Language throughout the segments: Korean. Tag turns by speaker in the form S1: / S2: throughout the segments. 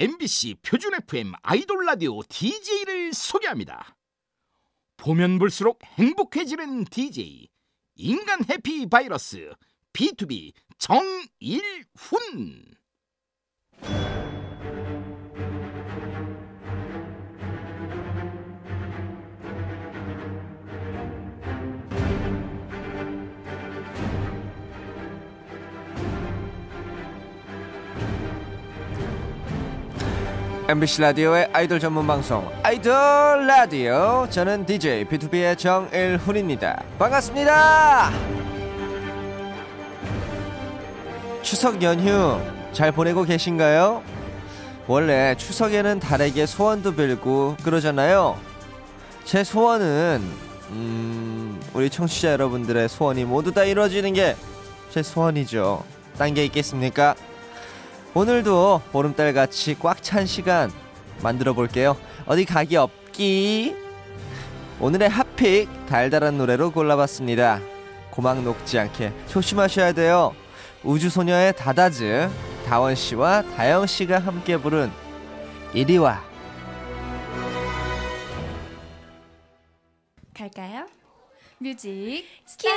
S1: MBC 표준 FM 아이돌 라디오 DJ를 소개합니다. 보면 볼수록 행복해지는 DJ 인간 해피 바이러스 B2B 정일훈
S2: MBC 라디오의 아이돌 전문 방송 아이돌 라디오. 저는 DJ B2B의 정일훈입니다. 반갑습니다! 추석 연휴 잘 보내고 계신가요? 원래 추석에는 달에게 소원도 빌고 그러잖아요. 제 소원은 음, 우리 청취자 여러분들의 소원이 모두 다 이루어지는 게 제 소원이죠. 딴 게 있겠습니까? 오늘도 보름달 같이 꽉 찬 시간 만들어 볼게요. 어디 가기 없기? 오늘의 핫픽 달달한 노래로 골라봤습니다. 고막 녹지 않게 조심하셔야 돼요. 우주소녀의 다다즈, 다원 씨와 다영 씨가 함께 부른 이리 와.
S3: 갈까요? 뮤직 큐!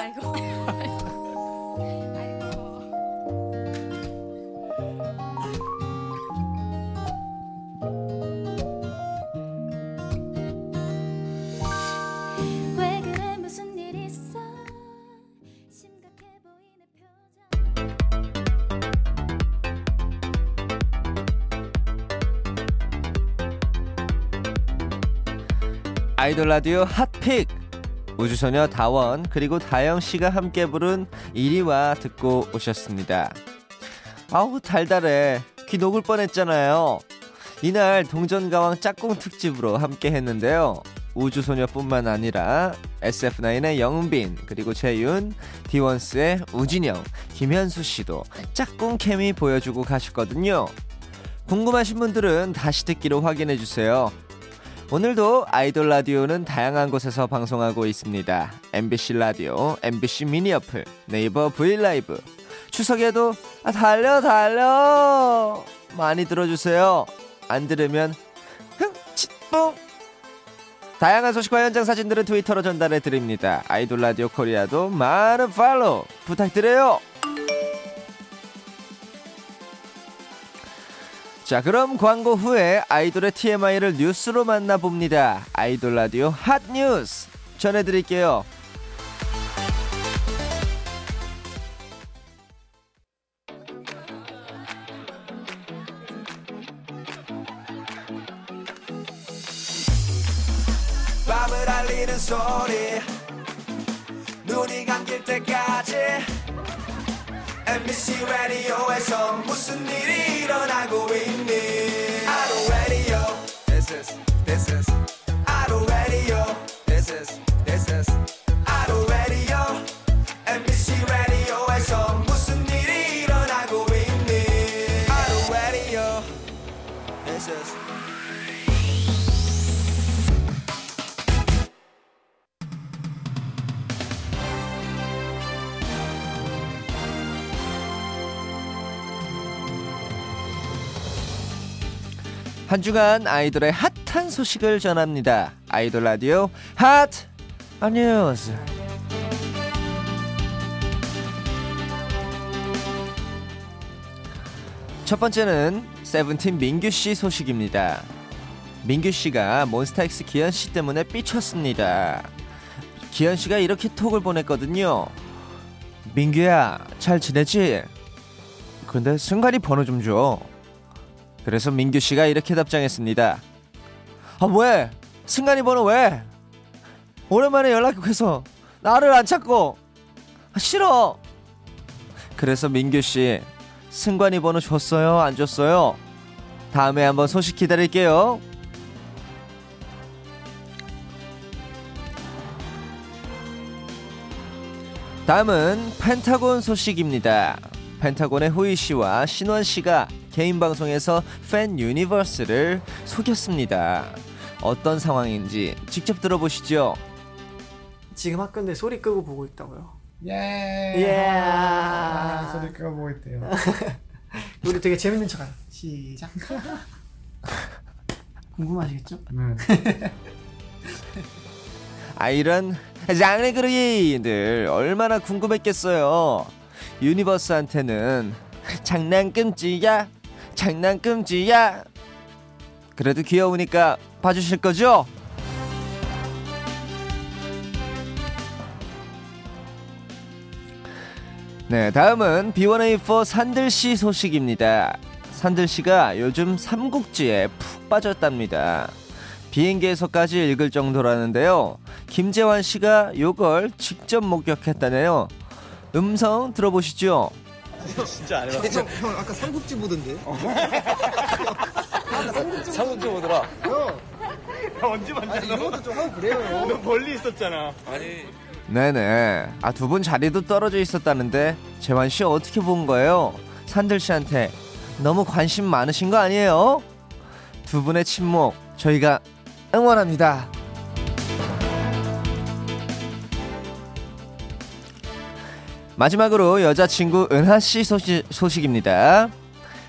S3: 아이고. 아이고.
S2: 아이돌 라디오 핫픽 우주소녀 다원 그리고 다영 씨가 함께 부른 이리와 듣고 오셨습니다. 아우 달달해 귀 녹을 뻔했잖아요. 이날 동전가왕 짝꿍 특집으로 함께 했는데요. 우주소녀뿐만 아니라 SF9의 영빈 그리고 재윤, 디원스의 우진영, 김현수 씨도 짝꿍 케미 보여주고 가셨거든요. 궁금하신 분들은 다시 듣기로 확인해 주세요. 오늘도 아이돌 라디오는 다양한 곳에서 방송하고 있습니다. MBC 라디오, MBC 미니 어플, 네이버 브이라이브. 추석에도 아, 달려 달려 많이 들어주세요. 안 들으면 흥치뽕. 다양한 소식과 현장 사진들은 트위터로 전달해 드립니다. 아이돌 라디오 코리아도 많은 팔로우 부탁드려요. 자, 그럼 광고 후에 아이돌의 TMI를 뉴스로 만나봅니다. 아이돌 라디오 핫 뉴스 전해드릴게요. MBC 라디오에서 무슨 일이 일어나고 있니 한 주간 아이돌의 핫한 소식을 전합니다. 아이돌 라디오 핫 뉴스. 첫 번째는 세븐틴 민규 씨 소식입니다. 민규 씨가 몬스타엑스 기현 씨 때문에 삐쳤습니다. 기현 씨가 이렇게 톡을 보냈거든요. 민규야, 잘 지내지? 근데 승관이 번호 좀 줘. 그래서 민규 씨가 이렇게 답장했습니다. 아 왜? 승관이 번호 왜? 오랜만에 연락해서 나를 안 찾고 아, 싫어. 그래서 민규 씨 승관이 번호 줬어요? 안 줬어요? 다음에 한번 소식 기다릴게요. 다음은 펜타곤 소식입니다. 펜타곤의 후이 씨와 신원 씨가 개인 방송에서 팬 유니버스를 속였습니다. 어떤 상황인지 직접 들어보시죠.
S4: 지금 학교인데 소리 끄고 보고 있다고요.
S5: 예.
S4: 예.
S5: 아, 소리 끄고 보고 있대요.
S4: 우리 되게 재밌는 척해요. 시작. 궁금하시겠죠?
S2: 아 이런 장르 그리들 얼마나 궁금했겠어요. 유니버스한테는 장난감지야, 장난감지야. 그래도 귀여우니까 봐주실 거죠? 네, 다음은 B1A4 산들 씨 소식입니다. 산들 씨가 요즘 삼국지에 푹 빠졌답니다. 비행기에서까지 읽을 정도라는데요. 김재환 씨가 요걸 직접 목격했다네요. 음성 들어보시죠.
S5: 형 아까 삼국지 보던데?
S6: 삼국지 보더라.
S5: 아니 이런 것도 좀 하고 그래요
S6: 너 멀리 있었잖아. 아니
S2: 네네. 아, 두 분 자리도 떨어져 있었다는데, 재환 씨 어떻게 본 거예요? 산들 씨한테 너무 관심 많으신 거 아니에요? 두 분의 침묵, 저희가 응원합니다. 마지막으로 여자친구 은하 씨 소식, 소식입니다.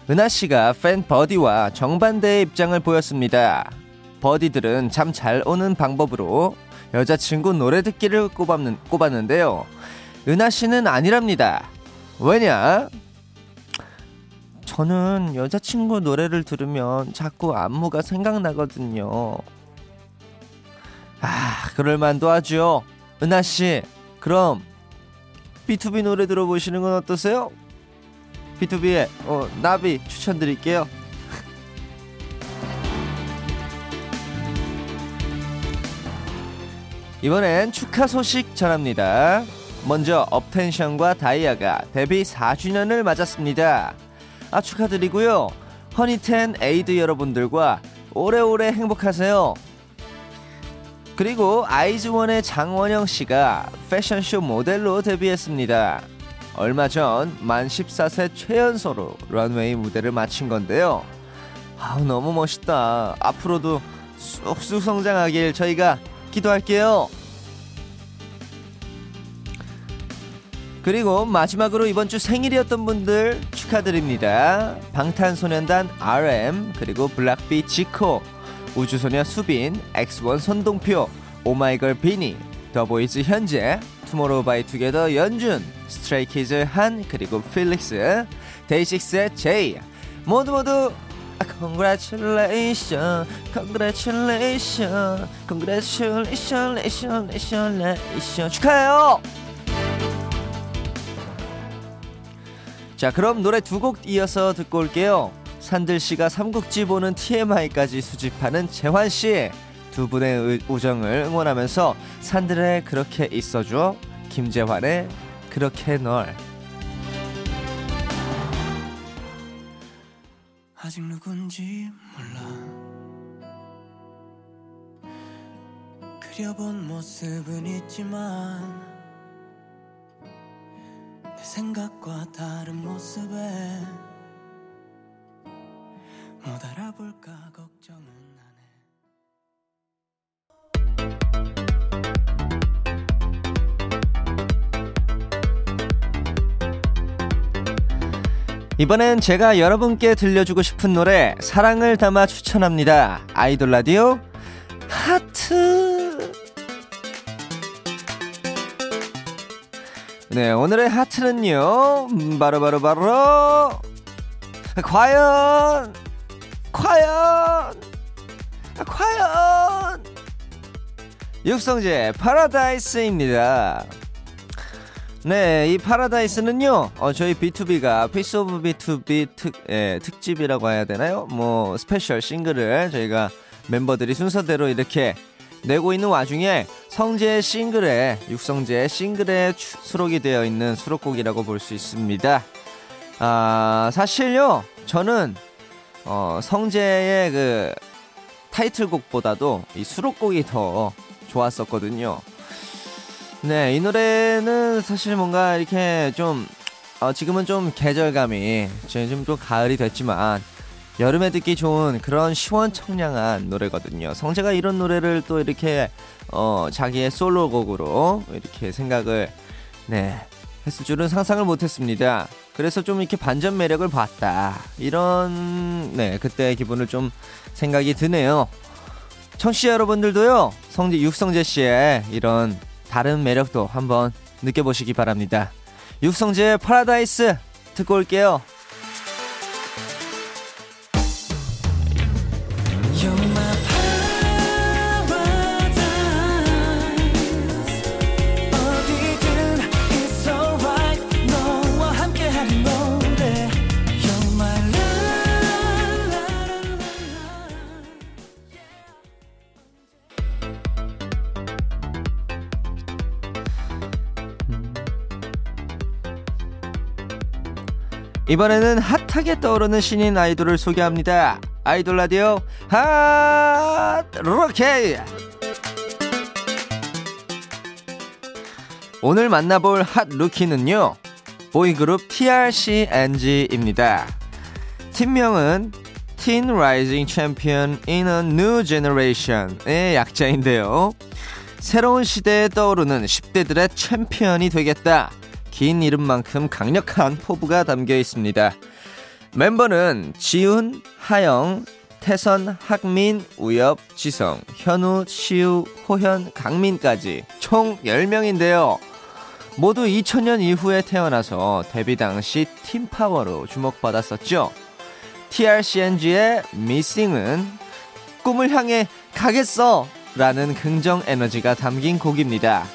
S2: 은하 씨가 팬 버디와 정반대의 입장을 보였습니다. 버디들은 잠잘 오는 방법으로 여자친구 노래 듣기를 꼽았는, 꼽았는데요. 은하 씨는 아니랍니다. 왜냐? 저는 여자친구 노래를 들으면 자꾸 안무가 생각나거든요. 아, 그럴만도 하죠. 은하 씨, 그럼 B2B 노래 들어보시는 건 어떠세요? B2B의 어, 나비 추천드릴게요. 이번엔 축하 소식 전합니다. 먼저 업텐션과 다이아가 데뷔 4주년을 맞았습니다. 아 축하드리고요. 허니텐 에이드 여러분들과 오래오래 행복하세요. 그리고 아이즈원의 장원영 씨가 패션쇼 모델로 데뷔했습니다. 얼마 전 만 14세 최연소로 런웨이 무대를 마친 건데요. 아 너무 멋있다. 앞으로도 쑥쑥 성장하길 저희가 기도할게요. 그리고 마지막으로 이번 주 생일이었던 분들 축하드립니다. 방탄소년단 RM 그리고 블락비 지코 우주소녀 수빈 엑스원 손동표 오마이걸 비니 더보이즈 현재 투모로우바이투게더 연준 스트레이키즈 한 그리고 필릭스 데이식스의 제이 모두 모두 Congratulation, congratulation, congratulation, ration, ration. 축하해요. 자, 그럼 노래 두 곡 이어서 듣고 올게요. 산들 씨가 삼국지 보는 TMI까지 수집하는 재환 씨. 두 분의 의- 우정을 응원하면서 산들의 그렇게 있어줘. 김재환의 그렇게 널.
S7: 아직 누군지 몰라 그려본 모습은 있지만 내 생각과 다른 모습에 못 알아볼까 걱정은 하네
S2: 이번엔 제가 여러분께 들려주고 싶은 노래 사랑을 담아 추천합니다. 아이돌 라디오 하트. 네, 오늘의 하트는요. 음, 바로 바로 바로 과연 과연 과연 육성재 파라다이스입니다. 네, 이 파라다이스는요, 어, 저희 BTOB가 Piece of BTOB 특, 예, 특집이라고 해야 되나요? 뭐, 스페셜 싱글을 저희가 멤버들이 순서대로 이렇게 내고 있는 와중에 성재의 싱글에, 육성재의 싱글에 추- 수록이 되어 있는 수록곡이라고 볼 수 있습니다. 아, 사실요, 저는, 어, 성재의 그 타이틀곡보다도 이 수록곡이 더 좋았었거든요. 네, 이 노래는 사실 뭔가 이렇게 좀 어, 지금은 좀 계절감이 지금 좀 가을이 됐지만 여름에 듣기 좋은 그런 시원청량한 노래거든요. 성재가 이런 노래를 또 이렇게 어, 자기의 솔로곡으로 이렇게 생각을 네 했을 줄은 상상을 못했습니다. 그래서 좀 이렇게 반전 매력을 봤다. 이런 네 그때의 기분을 좀 생각이 드네요. 청취자 여러분들도요 성재 육성재 씨의 이런 다른 매력도 한번 느껴보시기 바랍니다. 육성재의 파라다이스 듣고 올게요. 이번에는 핫하게 떠오르는 신인 아이돌을 소개합니다. 아이돌 라디오 핫 로케 오늘 만나볼 핫 루키는요 보이그룹 TRCNG입니다. 팀명은 Teen Rising Champion in a New Generation의 약자인데요. 새로운 시대에 떠오르는 10대들의 챔피언이 되겠다. 긴 이름만큼 강력한 포부가 담겨 있습니다. 멤버는 지훈, 하영, 태선, 학민, 우엽, 지성, 현우, 시우, 호현, 강민까지 총 10명인데요. 모두 2000년 이후에 태어나서 데뷔 당시 팀파워로 주목받았었죠. TRCNG의 Missing은 꿈을 향해 가겠어! 라는 긍정 에너지가 담긴 곡입니다.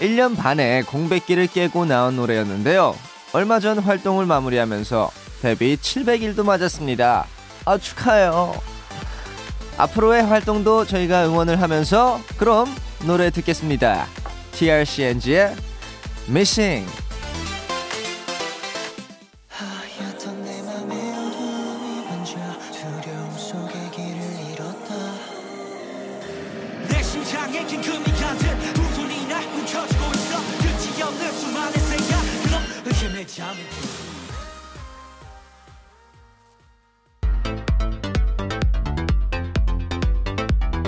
S2: 1년 반의 공백기를 깨고 나온 노래였는데요. 얼마 전 활동을 마무리하면서 데뷔 700일도 맞았습니다. 아, 축하해요. 앞으로의 활동도 저희가 응원을 하면서 그럼 노래 듣겠습니다. TRCNG의 Missing.
S7: 심장에 긴 금이 가득 날 움켜쥐고 있어 끝이 없는 수많은 생각 그럼 의심의 잠이 들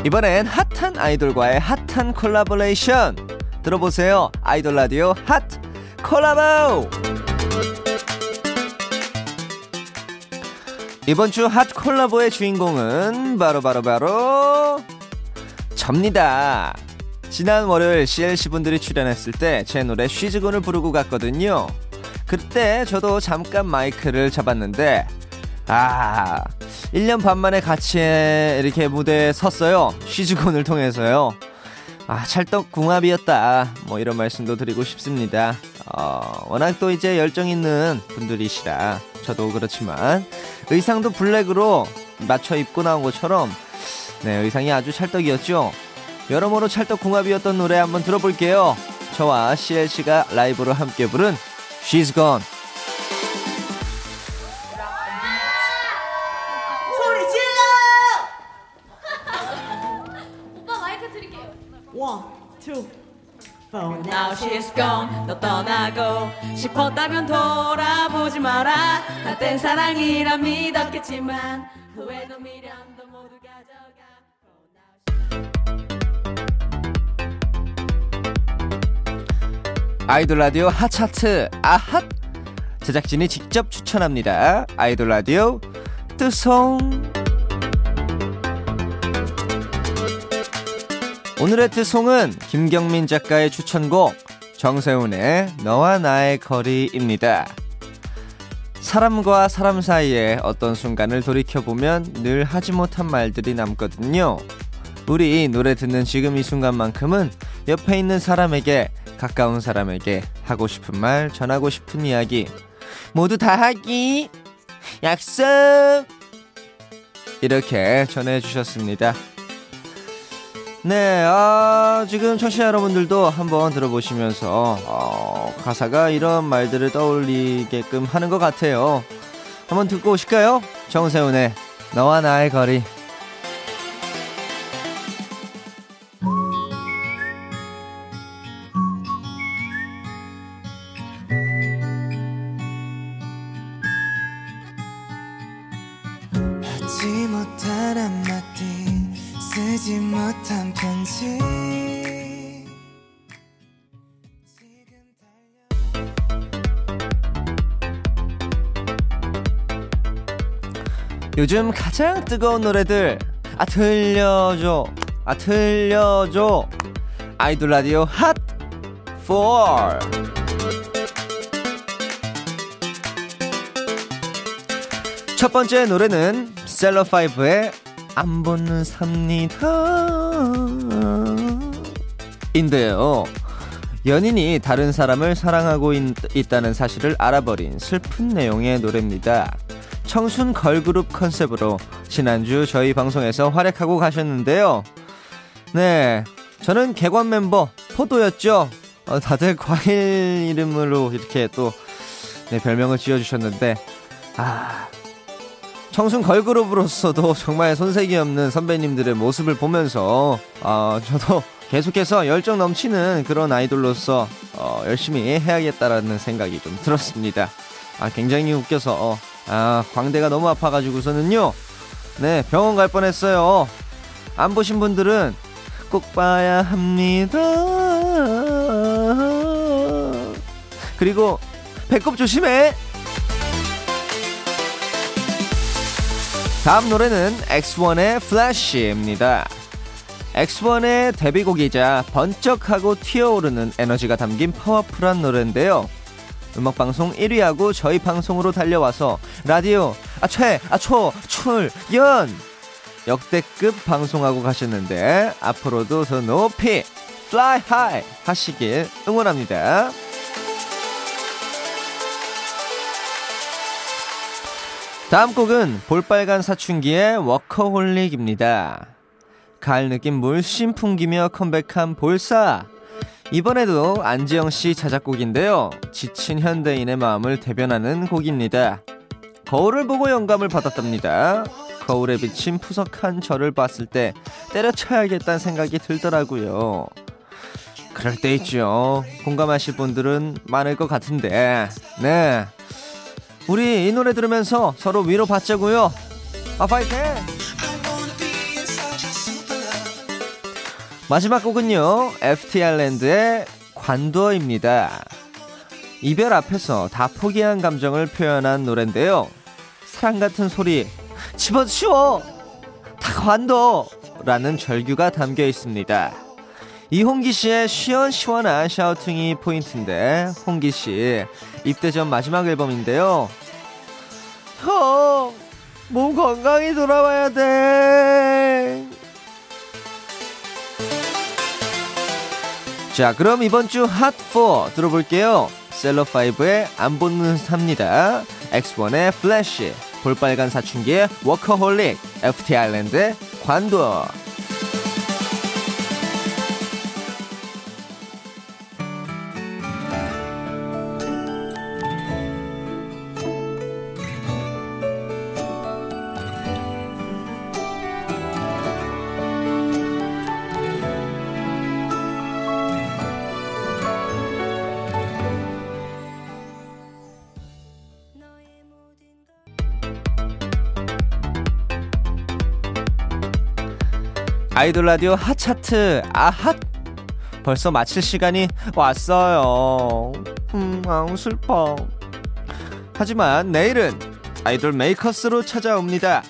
S2: 이번엔 핫한 아이돌과의 핫한 콜라보레이션 들어보세요. 아이돌 라디오 핫 콜라보. 이번 주 핫 콜라보의 주인공은 바로 바로 바로 접니다. 지난 월요일 CLC 분들이 출연했을 때 제 노래 쉬즈곤을 부르고 갔거든요. 그때 저도 잠깐 마이크를 잡았는데 아 1년 반 만에 같이 이렇게 무대에 섰어요. 쉬즈곤을 통해서요. 아, 찰떡궁합이었다. 뭐 이런 말씀도 드리고 싶습니다. 어, 워낙 또 이제 열정 있는 분들이시라 저도 그렇지만 의상도 블랙으로 맞춰 입고 나온 것처럼 네, 의상이 아주 찰떡이었죠. 여러모로 찰떡궁합이었던 노래 한번 들어볼게요. 저와 CLC가 라이브로 함께 부른 She's Gone.
S3: 오빠 마이크 드릴게요.
S8: One, two, four. Now she's gone. 너 떠나고 싶었다면 돌아보지 마라. 나 땐 사랑이라 믿었겠지만 후회도 미련
S2: 아이돌 라디오 핫차트 아핫 제작진이 직접 추천합니다. 아이돌 라디오 뜨송 오늘의 뜨송은 김경민 작가의 추천곡 정세훈의 너와 나의 거리입니다. 사람과 사람 사이에 어떤 순간을 돌이켜보면 늘 하지 못한 말들이 남거든요. 우리 노래 듣는 지금 이 순간만큼은 옆에 있는 사람에게 가까운 사람에게 하고 싶은 말 전하고 싶은 이야기 모두 다 하기 약속 이렇게 전해주셨습니다. 네, 아, 지금 청취자 여러분들도 한번 들어보시면서 어, 가사가 이런 말들을 떠올리게끔 하는 것 같아요. 한번 듣고 오실까요? 정세훈의 너와 나의 거리. 요즘 가장 뜨거운 노래들 아 들려줘 아 들려줘 아이돌 라디오 핫 4. 첫 번째 노래는 셀러5의 안 보는 삽니다. 인데요. 연인이 다른 사람을 사랑하고 있, 있다는 사실을 알아버린 슬픈 내용의 노래입니다. 청순 걸그룹 컨셉으로 지난주 저희 방송에서 활약하고 가셨는데요. 네. 저는 개관 멤버 포도였죠. 어, 다들 과일 이름으로 이렇게 또 네, 별명을 지어주셨는데, 아, 청순 걸그룹으로서도 정말 손색이 없는 선배님들의 모습을 보면서, 어, 저도 계속해서 열정 넘치는 그런 아이돌로서 어, 열심히 해야겠다라는 생각이 좀 들었습니다. 아, 굉장히 웃겨서, 어, 아, 광대가 너무 아파가지고서는요, 네, 병원 갈 뻔했어요. 안 보신 분들은 꼭 봐야 합니다. 그리고 배꼽 조심해. 다음 노래는 X1의 플래시입니다. X1의 데뷔곡이자 번쩍하고 튀어오르는 에너지가 담긴 파워풀한 노래인데요. 음악 방송 1위하고 저희 방송으로 달려와서 라디오 아최 아초 출연 역대급 방송하고 가셨는데 앞으로도 더 높이 fly high 하시길 응원합니다. 다음 곡은 볼빨간 사춘기의 워커홀릭입니다. 가을 느낌 물씬 풍기며 컴백한 볼사. 이번에도 안지영 씨 자작곡인데요. 지친 현대인의 마음을 대변하는 곡입니다. 거울을 보고 영감을 받았답니다. 거울에 비친 푸석한 저를 봤을 때 때려쳐야겠다는 생각이 들더라고요. 그럴 때 있죠. 공감하실 분들은 많을 것 같은데. 네. 우리 이 노래 들으면서 서로 위로 받자고요. 아, 파이팅! 마지막 곡은요. FT 아일랜드의 관도입니다. 이별 앞에서 다 포기한 감정을 표현한 노래인데요. 사랑 같은 소리 집어치워! 다 관도! 라는 절규가 담겨 있습니다. 이홍기 씨의 시원시원한 샤우팅이 포인트인데, 홍기 씨, 입대 전 마지막 앨범인데요. 형, 몸 건강히 돌아와야 돼! 자, 그럼 이번 주 핫4 들어볼게요. 셀럽5의 안 본 눈 삽니다. X1의 FLASH, 볼빨간 사춘기의 Workaholic, FT 아일랜드의 관둬. 아이돌 라디오 핫차트. 아핫. 벌써 마칠 시간이 왔어요. 음, 아우 슬퍼. 하지만 내일은 아이돌 메이커스로 찾아옵니다.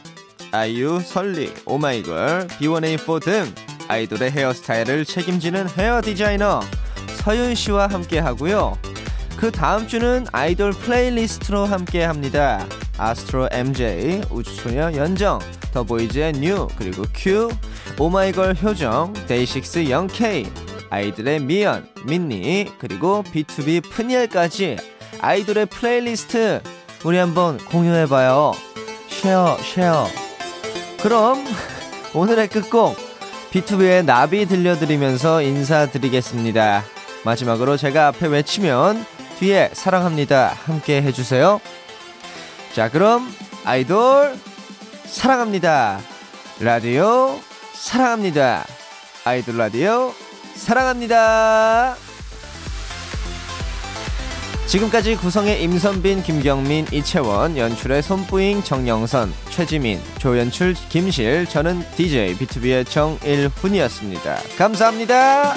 S2: 아이유, 설리, 오마이걸, B1A4 등 아이돌의 헤어스타일을 책임지는 헤어 디자이너 서윤 씨와 함께 하고요. 그 다음 주는 아이돌 플레이리스트로 함께 합니다. 아스트로 MJ, 우주소녀 연정, 더보이즈의 뉴, 그리고 큐, 오마이걸 효정, 데이식스 영케이, 아이들의 미연, 민니, 그리고 BTOB 프니엘까지 아이돌의 플레이리스트 우리 한번 공유해봐요. 쉐어, 쉐어. 그럼 오늘의 끝곡 BTOB의 나비 들려드리면서 인사드리겠습니다. 마지막으로 제가 앞에 외치면 뒤에 사랑합니다 함께 해주세요. 자 그럼 아이돌 사랑합니다. 라디오 사랑합니다. 아이돌 라디오 사랑합니다. 지금까지 구성의 임선빈, 김경민, 이채원, 연출의 손뿌잉, 정영선, 최지민, 조연출, 김실, 저는 DJ B2B의 정일훈이었습니다. 감사합니다.